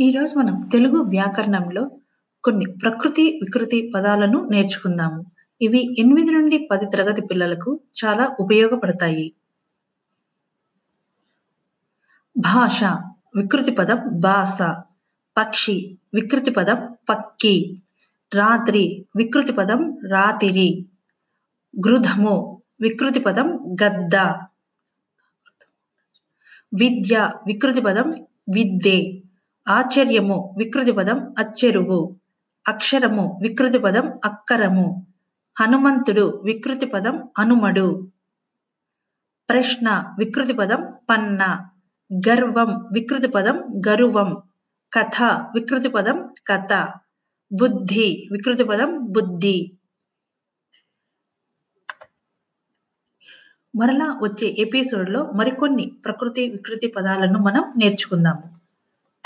ఈరోజు మనం తెలుగు వ్యాకరణంలో కొన్ని ప్రకృతి, వికృతి పదాలను నేర్చుకుందాము. ఇవి ఎనిమిది నుండి పది తరగతి పిల్లలకు చాలా ఉపయోగపడతాయి. భాష వికృతి పదం బాస. పక్షి వికృతి పదం పక్కి. రాత్రి వికృతి పదం రాతిరి. గృధము వికృతి పదం గద్ద. విద్య వికృతి పదం విద్దే ఆశ్చర్యము వికృతి పదం అచ్చెరువు. అక్షరము వికృతి పదం అక్కరము. హనుమంతుడు వికృతి పదం అనుమడు ప్రశ్న వికృతి పదం పన్న. గర్వం వికృతి పదం గరువం. కథ వికృతి పదం కథ. బుద్ధి వికృతి పదం బుద్ధి. మరలా వచ్చే ఎపిసోడ్‌లో మరికొన్ని ప్రకృతి, వికృతి పదాలను మనం నేర్చుకుందాము.